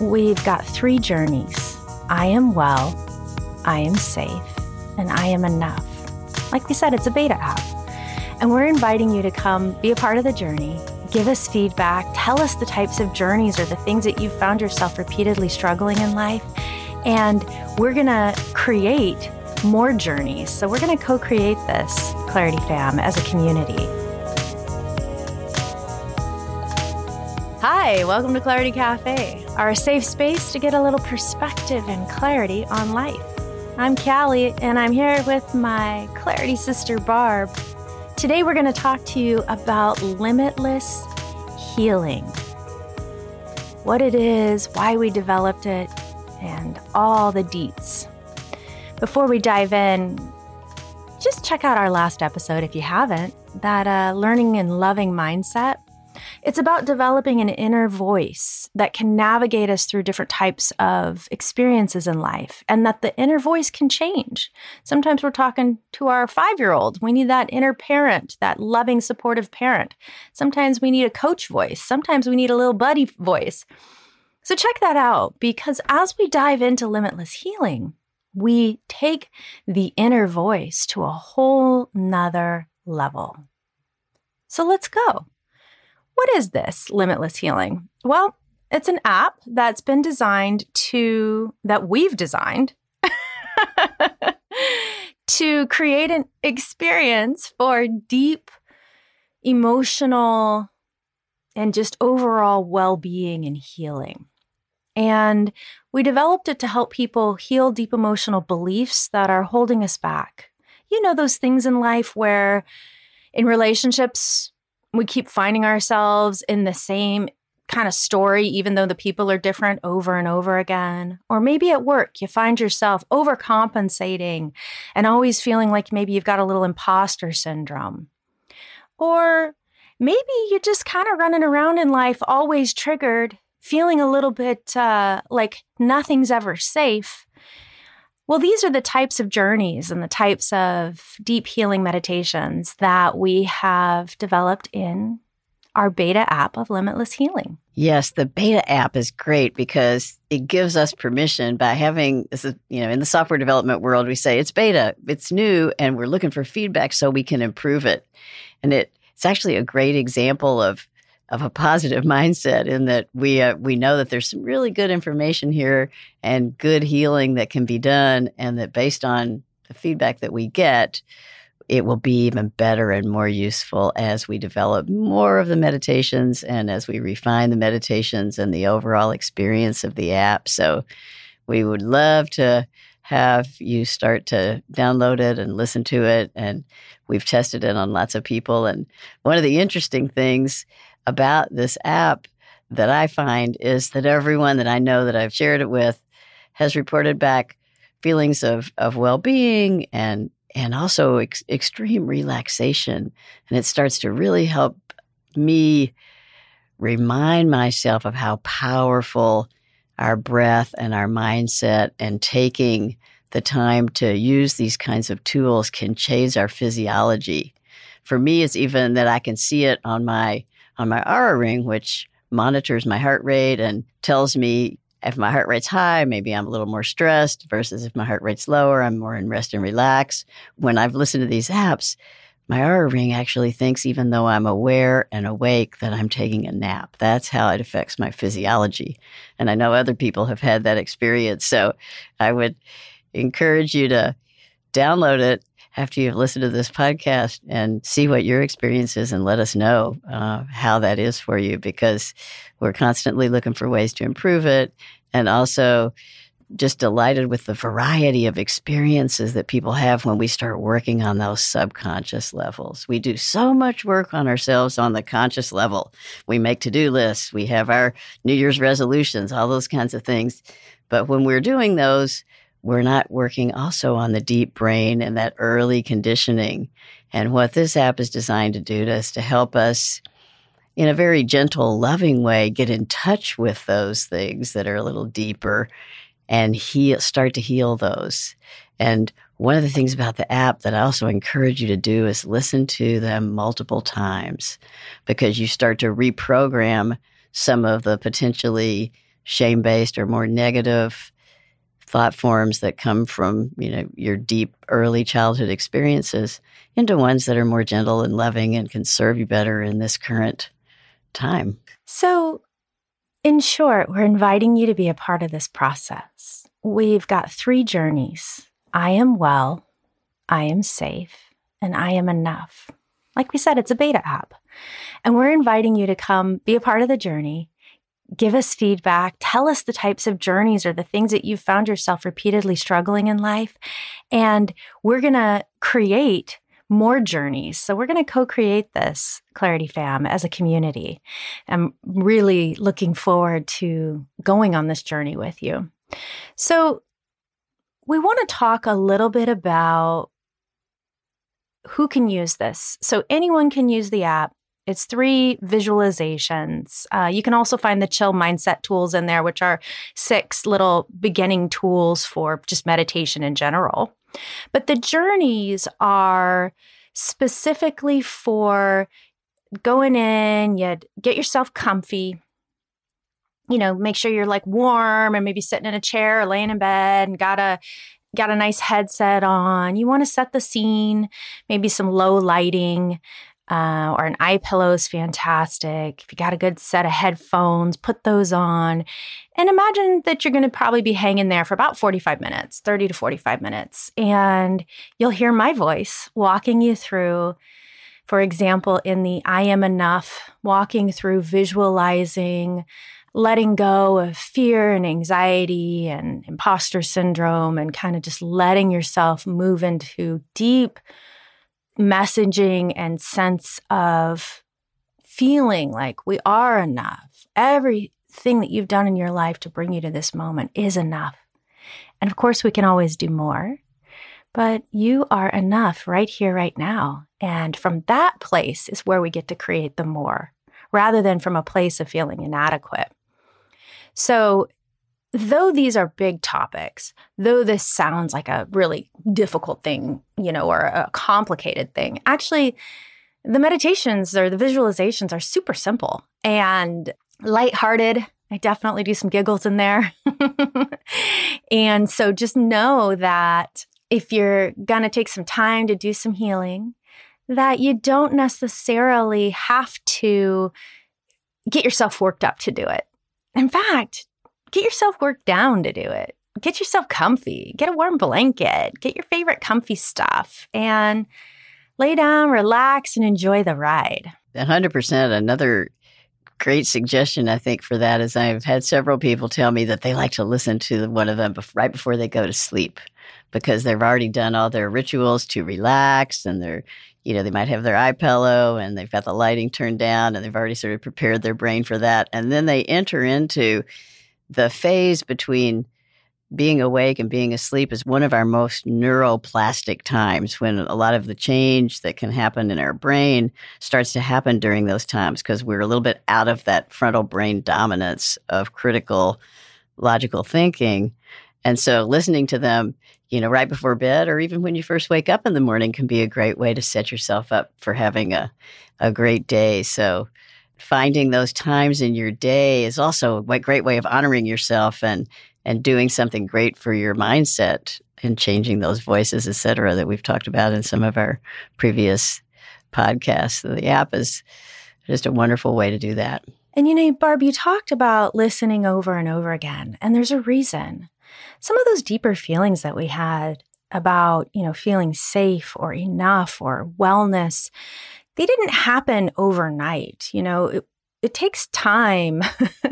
we've got three journeys I am well, I am safe, and I am enough. Like we said, it's a beta app. And we're inviting you to come be a part of the journey, give us feedback, tell us the types of journeys or the things that you've found yourself repeatedly struggling in life. And we're going to create more journeys. So we're going to co create this Clarity Fam as a community. Hi, welcome to Clarity Cafe, our safe space to get a little perspective and clarity on life. I'm Callie, and I'm here with my Clarity sister, Barb. Today, we're going to talk to you about limitless healing what it is, why we developed it, and all the deets. Before we dive in, just check out our last episode if you haven't that uh, learning and loving mindset it's about developing an inner voice that can navigate us through different types of experiences in life, and that the inner voice can change. Sometimes we're talking to our five year old. We need that inner parent, that loving, supportive parent. Sometimes we need a coach voice. Sometimes we need a little buddy voice. So check that out because as we dive into limitless healing, we take the inner voice to a whole nother level. So let's go. What is this limitless healing? Well, it's an app that's been designed to, that we've designed to create an experience for deep emotional and just overall well being and healing. And we developed it to help people heal deep emotional beliefs that are holding us back. You know, those things in life where in relationships, we keep finding ourselves in the same kind of story, even though the people are different over and over again. Or maybe at work, you find yourself overcompensating and always feeling like maybe you've got a little imposter syndrome. Or maybe you're just kind of running around in life, always triggered, feeling a little bit uh, like nothing's ever safe well, these are the types of journeys and the types of deep healing meditations that we have developed in our beta app of Limitless Healing. Yes, the beta app is great because it gives us permission by having this is, you know, in the software development world, we say it's beta, it's new, and we're looking for feedback so we can improve it. And it, it's actually a great example of of a positive mindset in that we uh, we know that there's some really good information here and good healing that can be done and that based on the feedback that we get it will be even better and more useful as we develop more of the meditations and as we refine the meditations and the overall experience of the app. So we would love to have you start to download it and listen to it and we've tested it on lots of people. And one of the interesting things about this app that I find is that everyone that I know that I've shared it with has reported back feelings of, of well being and and also ex- extreme relaxation. And it starts to really help me remind myself of how powerful our breath and our mindset and taking the time to use these kinds of tools can change our physiology. For me, it's even that I can see it on my on my Oura ring, which monitors my heart rate and tells me if my heart rate's high, maybe I'm a little more stressed versus if my heart rate's lower, I'm more in rest and relax. When I've listened to these apps, my Oura ring actually thinks, even though I'm aware and awake, that I'm taking a nap. That's how it affects my physiology. And I know other people have had that experience. So I would encourage you to download it after you've listened to this podcast and see what your experience is and let us know uh, how that is for you because we're constantly looking for ways to improve it and also just delighted with the variety of experiences that people have when we start working on those subconscious levels. We do so much work on ourselves on the conscious level. We make to do lists, we have our New Year's resolutions, all those kinds of things. But when we're doing those, we're not working also on the deep brain and that early conditioning. And what this app is designed to do is to help us in a very gentle, loving way get in touch with those things that are a little deeper and heal, start to heal those. And one of the things about the app that I also encourage you to do is listen to them multiple times because you start to reprogram some of the potentially shame based or more negative thought forms that come from you know your deep early childhood experiences into ones that are more gentle and loving and can serve you better in this current time. So in short we're inviting you to be a part of this process. We've got three journeys. I am well i am safe and i am enough. Like we said it's a beta app. And we're inviting you to come be a part of the journey give us feedback. Tell us the types of journeys or the things that you've found yourself repeatedly struggling in life. And we're going to create more journeys. So we're going to co create this Clarity Fam as a community. I'm really looking forward to going on this journey with you. So we want to talk a little bit about who can use this. So anyone can use the app. It's three visualizations. Uh, you can also find the chill mindset tools in there, which are six little beginning tools for just meditation in general. But the journeys are specifically for going in, you get yourself comfy. You know, make sure you're like warm and maybe sitting in a chair or laying in bed and got a got a nice headset on. You want to set the scene, maybe some low lighting uh, or an eye pillow is fantastic. If you got a good set of headphones, put those on. And imagine that you're going to probably be hanging there for about 45 minutes, 30 to 45 minutes. And you'll hear my voice walking you through, for example, in the I Am Enough, walking through visualizing, letting go of fear and anxiety and imposter syndrome, and kind of just letting yourself move into deep messaging and sense of feeling like we are enough. Everything that you've done in your life to bring you to this moment is enough. And of course, we can always do more, but you are enough right here, right now. And from that place is where we get to create the more rather than from a place of feeling inadequate. So though these are big topics, though this sounds like a really difficult thing, you know, or a complicated thing, actually, the meditations or the visualizations are super simple and lighthearted. I definitely do some giggles in there. and so just know that if you're going to take some time to do some healing, that you don't necessarily have to get yourself worked up to do it. In fact, get yourself worked down to do it. Get yourself comfy, get a warm blanket, get your favorite comfy stuff, and lay down, relax, and enjoy the ride. 100%. Another great suggestion, I think, for that is I've had several people tell me that they like to listen to one of them right before they go to sleep because they've already done all their rituals to relax and they're, you know, they might have their eye pillow and they've got the lighting turned down and they've already sort of prepared their brain for that. And then they enter into the phase between being awake and being asleep is one of our most neuroplastic times when a lot of the change that can happen in our brain starts to happen during those times because we're a little bit out of that frontal brain dominance of critical logical thinking. And so listening to them, you know, right before bed or even when you first wake up in the morning can be a great way to set yourself up for having a, a great day. So finding those times in your day is also a great way of honoring yourself and and doing something great for your mindset and changing those voices, et cetera, that we've talked about in some of our previous podcasts. The app is just a wonderful way to do that. And you know, Barb, you talked about listening over and over again, and there's a reason. Some of those deeper feelings that we had about, you know, feeling safe or enough or wellness, they didn't happen overnight. You know, it, it takes time,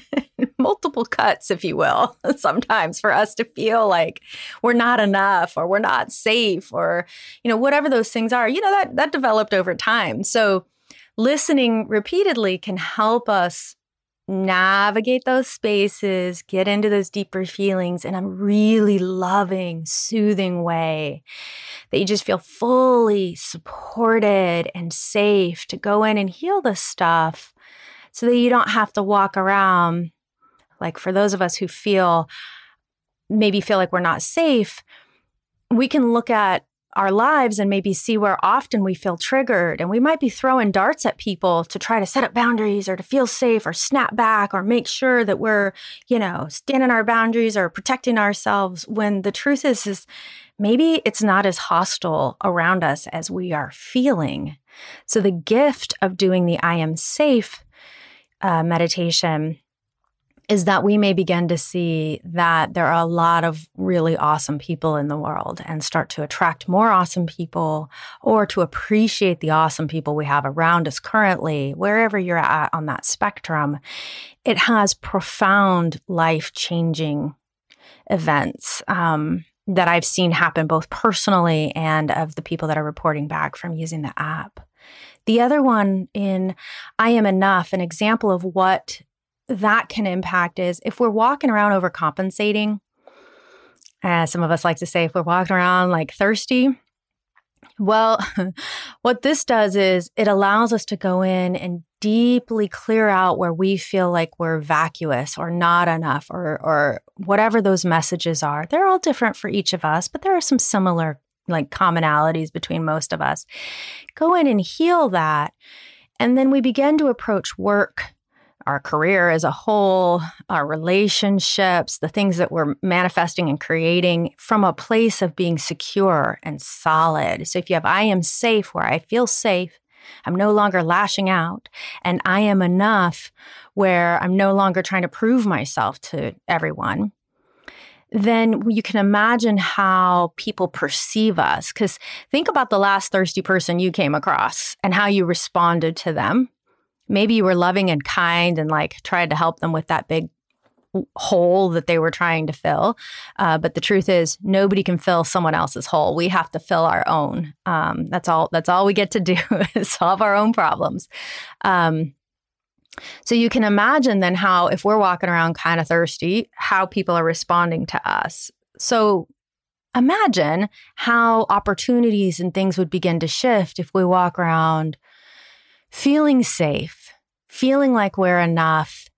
multiple cuts, if you will, sometimes for us to feel like we're not enough or we're not safe or, you know, whatever those things are, you know, that, that developed over time. So listening repeatedly can help us navigate those spaces, get into those deeper feelings in a really loving, soothing way that you just feel fully supported and safe to go in and heal the stuff so that you don't have to walk around. Like for those of us who feel maybe feel like we're not safe, we can look at our lives and maybe see where often we feel triggered. And we might be throwing darts at people to try to set up boundaries or to feel safe or snap back or make sure that we're, you know, standing our boundaries or protecting ourselves when the truth is, is maybe it's not as hostile around us as we are feeling. So the gift of doing the I am safe uh, meditation is that we may begin to see that there are a lot of really awesome people in the world and start to attract more awesome people or to appreciate the awesome people we have around us currently, wherever you're at on that spectrum. It has profound life changing events. Um, that I've seen happen both personally and of the people that are reporting back from using the app. The other one in I Am Enough, an example of what that can impact is if we're walking around overcompensating, as some of us like to say, if we're walking around like thirsty, well, what this does is it allows us to go in and deeply clear out where we feel like we're vacuous or not enough or or whatever those messages are. They're all different for each of us, but there are some similar like commonalities between most of us. Go in and heal that. And then we begin to approach work our career as a whole, our relationships, the things that we're manifesting and creating from a place of being secure and solid. So if you have I am safe, where I feel safe, I'm no longer lashing out, and I am enough, where I'm no longer trying to prove myself to everyone. Then you can imagine how people perceive us. Because think about the last thirsty person you came across and how you responded to them maybe you were loving and kind and like tried to help them with that big hole that they were trying to fill. Uh, but the truth is, nobody can fill someone else's hole. We have to fill our own. Um, that's all. That's all we get to do is solve our own problems. Um, so you can imagine then how, if we're walking around kind of thirsty, how people are responding to us. So imagine how opportunities and things would begin to shift if we walk around feeling safe, feeling like we're enough,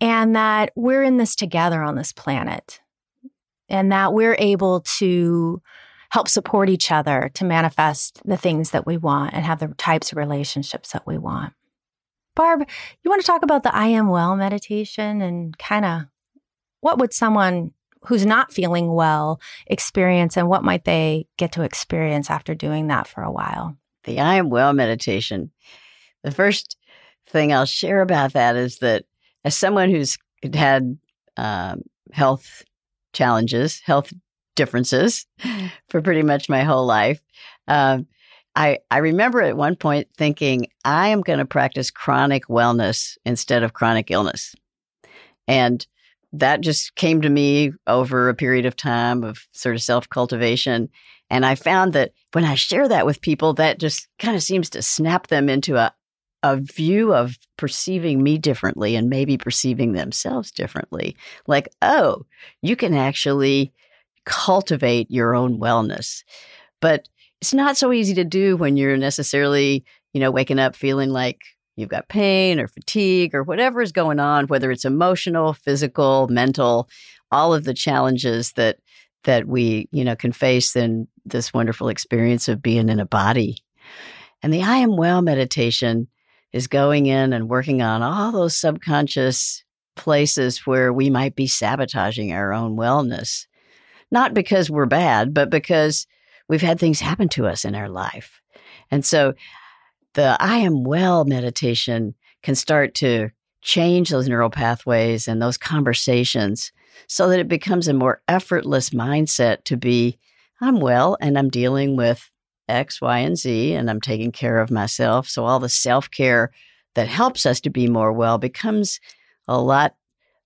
and that we're in this together on this planet, and that we're able to help support each other to manifest the things that we want and have the types of relationships that we want. Barb, you want to talk about the I am well meditation and kind of what would someone who's not feeling well experience and what might they get to experience after doing that for a while? The I am well meditation the first thing I'll share about that is that as someone who's had um, health challenges, health differences for pretty much my whole life, um, I, I remember at one point thinking, I am going to practice chronic wellness instead of chronic illness. And that just came to me over a period of time of sort of self cultivation. And I found that when I share that with people, that just kind of seems to snap them into a, a view of perceiving me differently and maybe perceiving themselves differently. Like, oh, you can actually cultivate your own wellness. But it's not so easy to do when you're necessarily, you know, waking up feeling like you've got pain or fatigue or whatever is going on, whether it's emotional, physical, mental, all of the challenges that that we, you know, can face in this wonderful experience of being in a body. And the I am well meditation is going in and working on all those subconscious places where we might be sabotaging our own wellness. Not because we're bad, but because we've had things happen to us in our life. And so the I am well meditation can start to change those neural pathways and those conversations so that it becomes a more effortless mindset to be I'm well and I'm dealing with X, Y, and Z, and I'm taking care of myself. So all the self care that helps us to be more well becomes a lot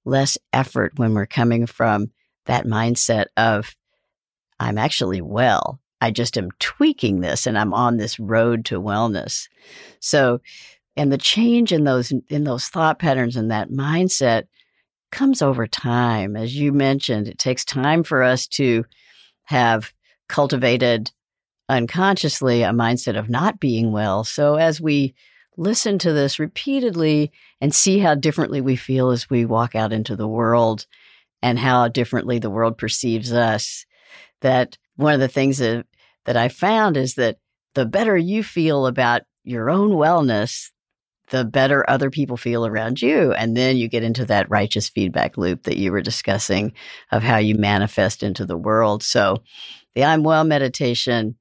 less effort when we're coming from that mindset of, I'm actually well. I just am tweaking this and I'm on this road to wellness. So, and the change in those, in those thought patterns and that mindset comes over time. As you mentioned, it takes time for us to have cultivated unconsciously a mindset of not being well. So as we listen to this repeatedly and see how differently we feel as we walk out into the world and how differently the world perceives us, that one of the things that that I found is that the better you feel about your own wellness, the better other people feel around you. And then you get into that righteous feedback loop that you were discussing of how you manifest into the world. So the I'm well meditation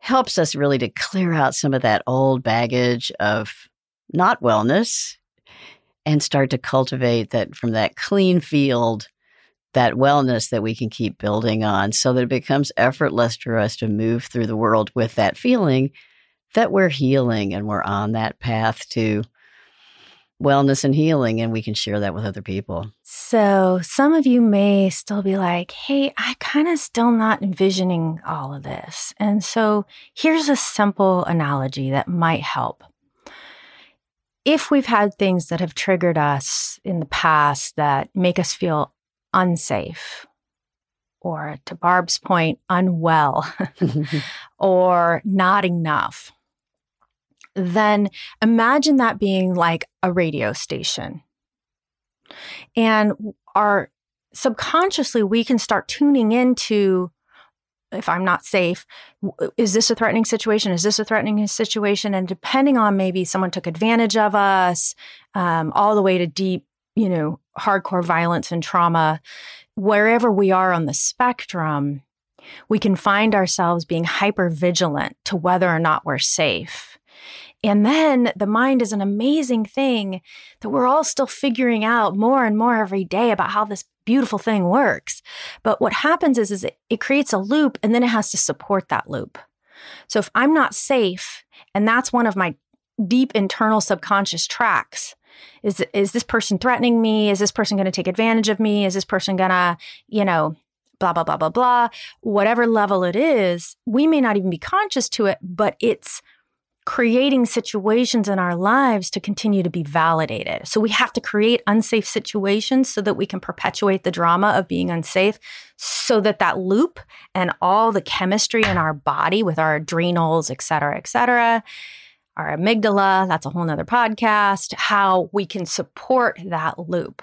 helps us really to clear out some of that old baggage of not wellness and start to cultivate that from that clean field that wellness that we can keep building on so that it becomes effortless for us to move through the world with that feeling that we're healing and we're on that path to wellness and healing and we can share that with other people. So, some of you may still be like, "Hey, I kind of still not envisioning all of this." And so, here's a simple analogy that might help if we've had things that have triggered us in the past that make us feel unsafe, or to Barb's point, unwell, or not enough, then imagine that being like a radio station. And our subconsciously, we can start tuning into if I'm not safe, is this a threatening situation? Is this a threatening situation? And depending on maybe someone took advantage of us, um, all the way to deep, you know, hardcore violence and trauma, wherever we are on the spectrum, we can find ourselves being hyper vigilant to whether or not we're safe. And then the mind is an amazing thing that we're all still figuring out more and more every day about how this beautiful thing works. But what happens is, is it, it creates a loop and then it has to support that loop. So if I'm not safe, and that's one of my deep internal subconscious tracks, is is this person threatening me? Is this person going to take advantage of me? Is this person going to, you know, blah blah blah blah blah, whatever level it is, we may not even be conscious to it, but it's creating situations in our lives to continue to be validated. So we have to create unsafe situations so that we can perpetuate the drama of being unsafe so that that loop and all the chemistry in our body with our adrenals, et cetera, et cetera, our amygdala, that's a whole nother podcast, how we can support that loop.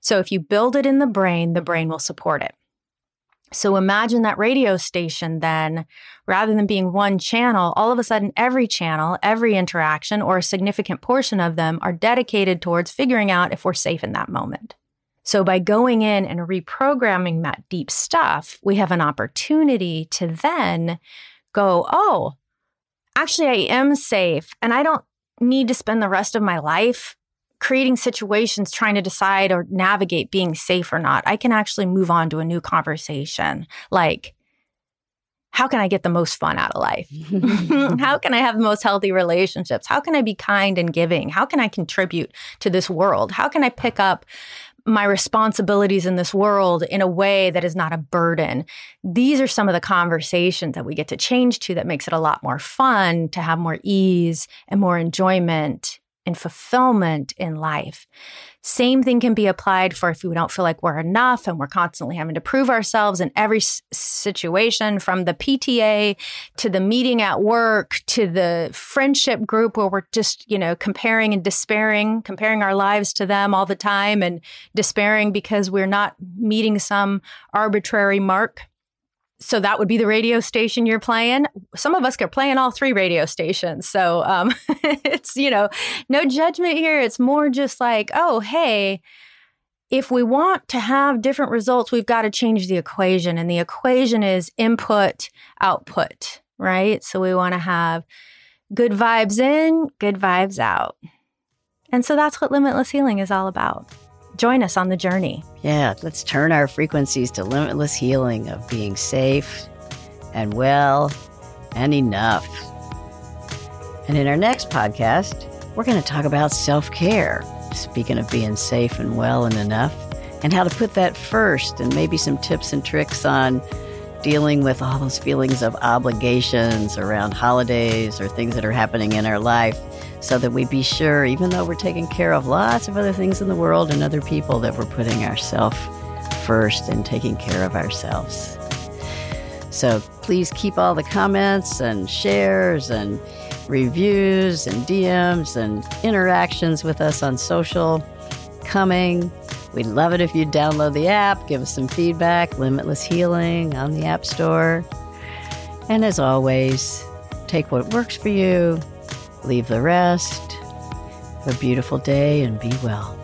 So if you build it in the brain, the brain will support it. So imagine that radio station then, rather than being one channel, all of a sudden every channel, every interaction, or a significant portion of them are dedicated towards figuring out if we're safe in that moment. So by going in and reprogramming that deep stuff, we have an opportunity to then go, oh, actually, I am safe and I don't need to spend the rest of my life creating situations trying to decide or navigate being safe or not, I can actually move on to a new conversation. Like, how can I get the most fun out of life? how can I have the most healthy relationships? How can I be kind and giving? How can I contribute to this world? How can I pick up my responsibilities in this world in a way that is not a burden. These are some of the conversations that we get to change to that makes it a lot more fun to have more ease and more enjoyment and fulfillment in life. Same thing can be applied for if we don't feel like we're enough and we're constantly having to prove ourselves in every situation from the PTA to the meeting at work to the friendship group where we're just, you know, comparing and despairing, comparing our lives to them all the time and despairing because we're not meeting some arbitrary mark so that would be the radio station you're playing. Some of us are playing all three radio stations. So um, it's, you know, no judgment here. It's more just like, oh, hey, if we want to have different results, we've got to change the equation. And the equation is input, output, right? So we want to have good vibes in, good vibes out. And so that's what limitless healing is all about. Join us on the journey. Yeah, let's turn our frequencies to limitless healing of being safe and well and enough. And in our next podcast, we're going to talk about self care. Speaking of being safe and well and enough, and how to put that first, and maybe some tips and tricks on dealing with all those feelings of obligations around holidays or things that are happening in our life so that we be sure, even though we're taking care of lots of other things in the world and other people, that we're putting ourselves first and taking care of ourselves. So please keep all the comments and shares and reviews and DMs and interactions with us on social coming. We'd love it if you'd download the app, give us some feedback, Limitless Healing on the App Store. And as always, take what works for you, leave the rest. Have a beautiful day and be well.